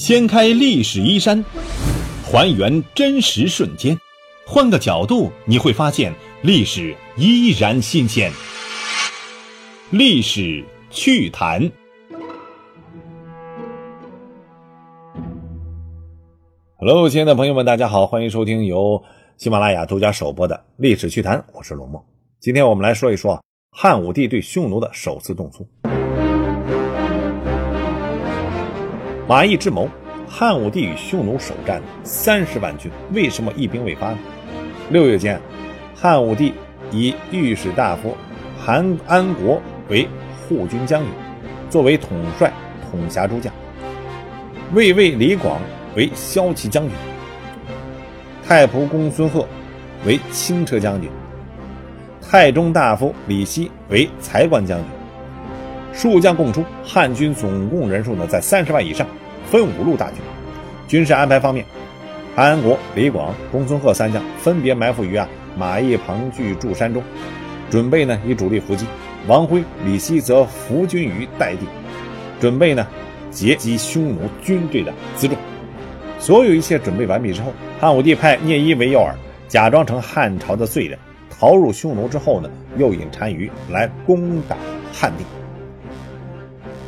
掀开历史衣衫，还原真实瞬间，换个角度你会发现历史依然新鲜。历史趣谈。Hello，亲爱的朋友们，大家好，欢迎收听由喜马拉雅独家首播的《历史趣谈》，我是龙梦。今天我们来说一说汉武帝对匈奴的首次动粗。马邑之谋，汉武帝与匈奴首战三十万军，为什么一兵未发呢？六月间，汉武帝以御史大夫韩安国为护军将军，作为统帅，统辖诸将；卫尉李广为骁骑将军，太仆公孙贺为轻车将军，太中大夫李希为财官将军。数将共出，汉军总共人数呢在三十万以上。分五路大军，军事安排方面，韩安国、李广、公孙贺三将分别埋伏于啊马邑庞聚驻山中，准备呢以主力伏击。王辉、李希则伏军于代地，准备呢截击匈奴军队的辎重。所有一切准备完毕之后，汉武帝派聂伊为诱饵，假装成汉朝的罪人，逃入匈奴之后呢，诱引单于来攻打汉地。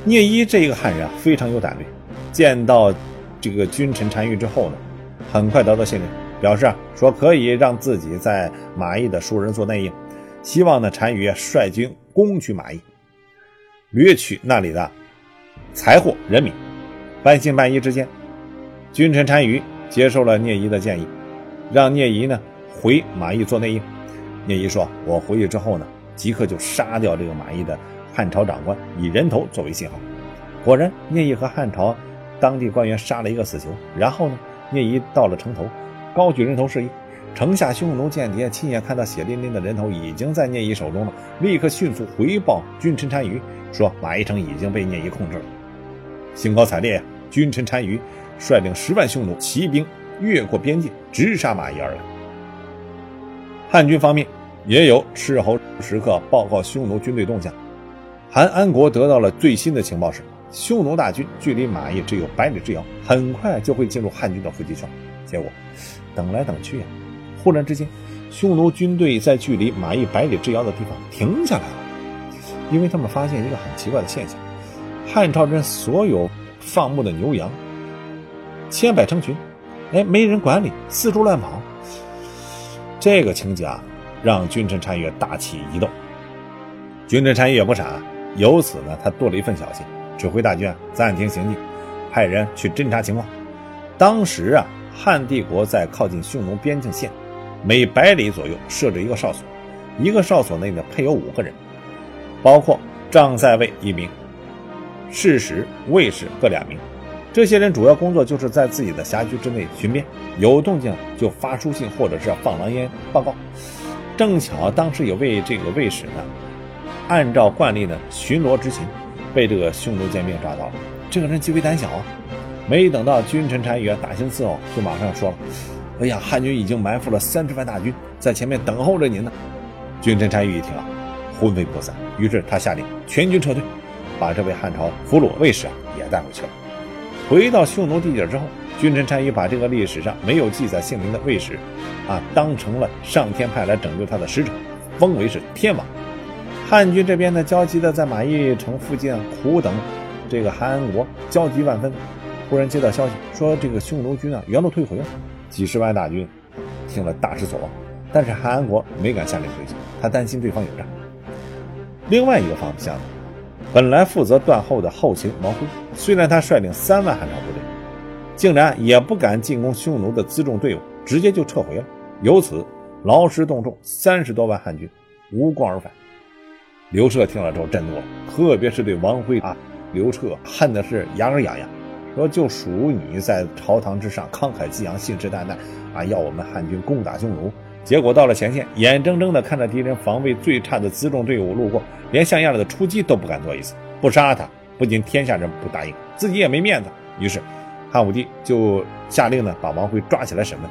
聂伊这一个汉人啊，非常有胆略。见到这个君臣单于之后呢，很快得到信任，表示啊说可以让自己在马邑的熟人做内应，希望呢单于率军攻取马邑，掠取那里的财货人民。半信半疑之间，君臣单于接受了聂夷的建议，让聂夷呢回马邑做内应。聂夷说：“我回去之后呢，即刻就杀掉这个马邑的汉朝长官，以人头作为信号。”果然，聂夷和汉朝。当地官员杀了一个死囚，然后呢，聂夷到了城头，高举人头示意。城下匈奴间谍亲眼看到血淋淋的人头已经在聂夷手中了，立刻迅速回报君臣单于，说马邑城已经被聂夷控制了。兴高采烈呀，君臣单于率领十万匈奴骑兵越过边界，直杀马邑而来。汉军方面也有斥候时刻报告匈奴军队动向。韩安国得到了最新的情报是。匈奴大军距离马邑只有百里之遥，很快就会进入汉军的伏击圈。结果，等来等去呀，忽然之间，匈奴军队在距离马邑百里之遥的地方停下来了，因为他们发现一个很奇怪的现象：汉朝人所有放牧的牛羊，千百成群，哎，没人管理，四处乱跑。这个情景啊，让君臣单于大起疑窦。君臣单于也不傻，由此呢，他多了一份小心。指挥大军暂停行进，派人去侦察情况。当时啊，汉帝国在靠近匈奴边境线，每百里左右设置一个哨所，一个哨所内呢配有五个人，包括帐塞卫一名，侍使、卫士各两名。这些人主要工作就是在自己的辖区之内巡边，有动静就发书信或者是放狼烟报告。正巧当时有位这个卫士呢，按照惯例呢巡逻执勤。被这个匈奴尖兵抓到了，这个人极为胆小啊！没等到君臣单于大行伺候，就马上说了：“哎呀，汉军已经埋伏了三十万大军在前面等候着您呢。”君臣单于一听啊，魂飞魄散，于是他下令全军撤退，把这位汉朝俘虏卫士啊也带回去了。回到匈奴地界之后，君臣单于把这个历史上没有记载姓名的卫士啊当成了上天派来拯救他的使者，封为是天王。汉军这边呢，焦急的在马邑城附近苦等，这个韩安国焦急万分。忽然接到消息，说这个匈奴军啊原路退回了，几十万大军听了大失所望。但是韩安国没敢下令回去，他担心对方有诈。另外一个方向，本来负责断后的后勤王辉，虽然他率领三万汉朝部队，竟然也不敢进攻匈奴的辎重队伍，直接就撤回了。由此劳师动众，三十多万汉军无功而返。刘彻听了之后震怒了，特别是对王辉啊，刘彻恨的是牙根痒痒，说就属你在朝堂之上慷慨激昂、信誓旦旦啊，要我们汉军攻打匈奴，结果到了前线，眼睁睁的看着敌人防卫最差的辎重队伍路过，连像样的出击都不敢做一次，不杀他，不仅天下人不答应，自己也没面子。于是，汉武帝就下令呢，把王辉抓起来审问。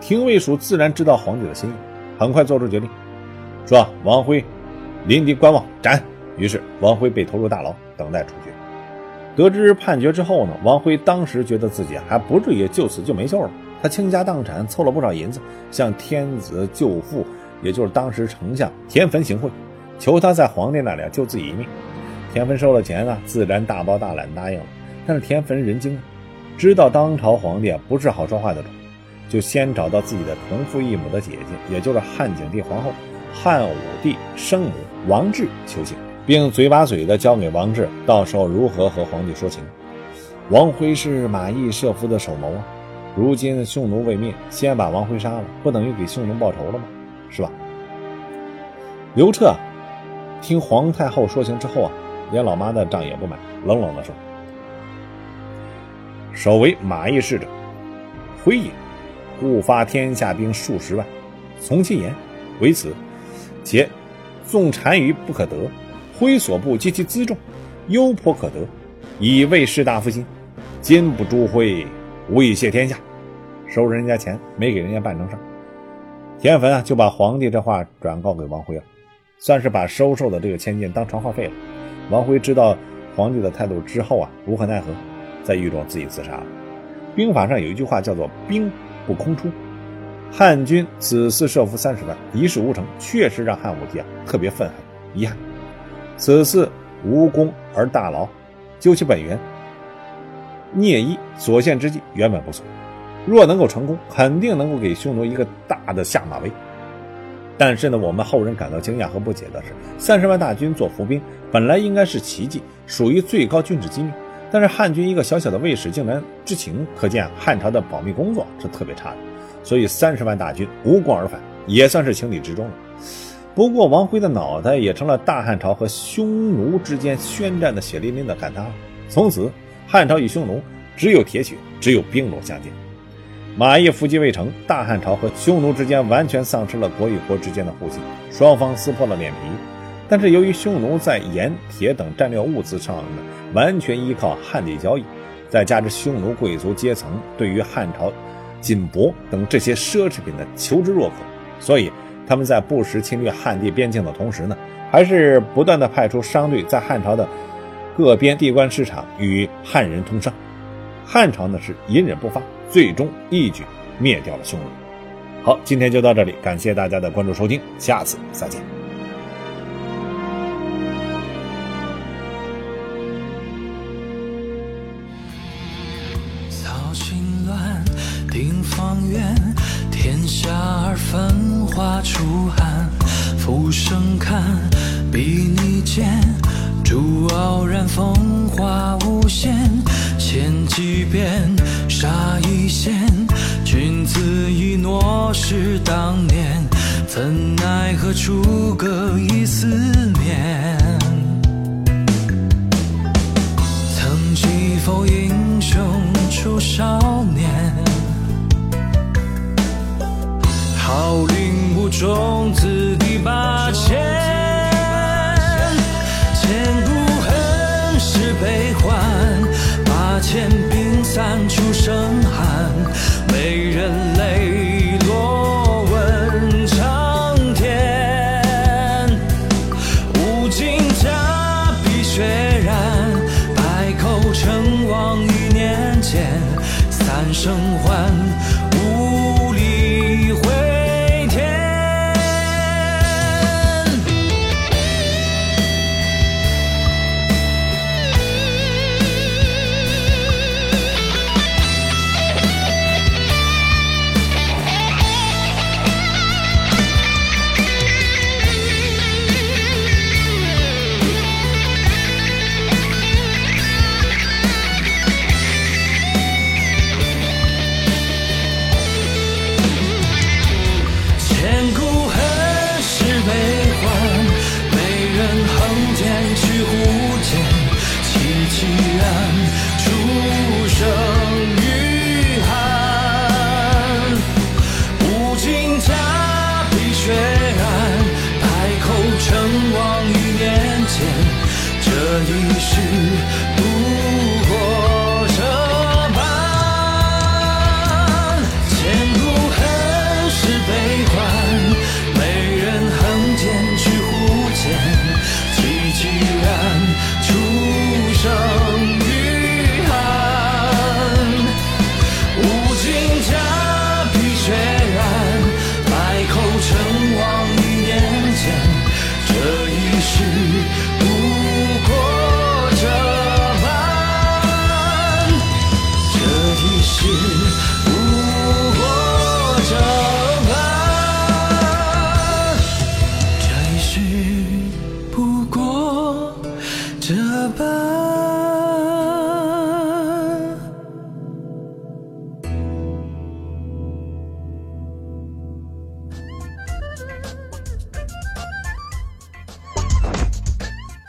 廷尉署自然知道皇帝的心意，很快做出决定，说王辉。临敌观望斩，于是王辉被投入大牢，等待处决。得知判决之后呢，王辉当时觉得自己还不至于就此就没救了。他倾家荡产，凑了不少银子，向天子舅父，也就是当时丞相田汾行贿，求他在皇帝那里救自己一命。田汾收了钱呢，自然大包大揽答应了。但是田汾人精，知道当朝皇帝不是好说话的主，就先找到自己的同父异母的姐姐，也就是汉景帝皇后汉武帝生母王治求情。并嘴把嘴的交给王志，到时候如何和皇帝说情？王辉是马邑设伏的首谋啊！如今匈奴未灭，先把王辉杀了，不等于给匈奴报仇了吗？是吧？刘彻听皇太后说情之后啊，连老妈的账也不买，冷冷的说：“首为马邑使者，辉也，故发天下兵数十万，从其言，为此，且纵单于不可得。”挥所部及其辎重，优颇可得，以为士大夫心。今不诛辉，无以谢天下。收人家钱，没给人家办成事田汾啊，就把皇帝这话转告给王辉了，算是把收受的这个千金当传话费了。王辉知道皇帝的态度之后啊，无可奈何，在狱中自己自杀了。兵法上有一句话叫做“兵不空出”，汉军此次设伏三十万，一事无成，确实让汉武帝啊特别愤恨、遗憾。此次无功而大劳，究其本源，聂一所献之计原本不错，若能够成功，肯定能够给匈奴一个大的下马威。但是呢，我们后人感到惊讶和不解的是，三十万大军做伏兵，本来应该是奇迹，属于最高军事机密。但是汉军一个小小的卫士竟然知情，可见汉朝的保密工作是特别差的。所以三十万大军无功而返，也算是情理之中了。不过，王辉的脑袋也成了大汉朝和匈奴之间宣战的血淋淋的坎了。从此，汉朝与匈奴只有铁血，只有兵戎相见。马邑伏击未成，大汉朝和匈奴之间完全丧失了国与国之间的互信，双方撕破了脸皮。但是，由于匈奴在盐、铁等战略物资上呢，完全依靠汉地交易，再加之匈奴贵族阶层对于汉朝锦帛等这些奢侈品的求之若渴，所以。他们在不时侵略汉地边境的同时呢，还是不断的派出商队在汉朝的各边地关市场与汉人通商。汉朝呢是隐忍不发，最终一举灭掉了匈奴。好，今天就到这里，感谢大家的关注收听，下次再见。定方圆。天下而繁华出寒，浮生看，比拟间，朱傲然风华无限，千机变，杀一线，君子一诺是当年，怎奈何处隔一思念？曾记否中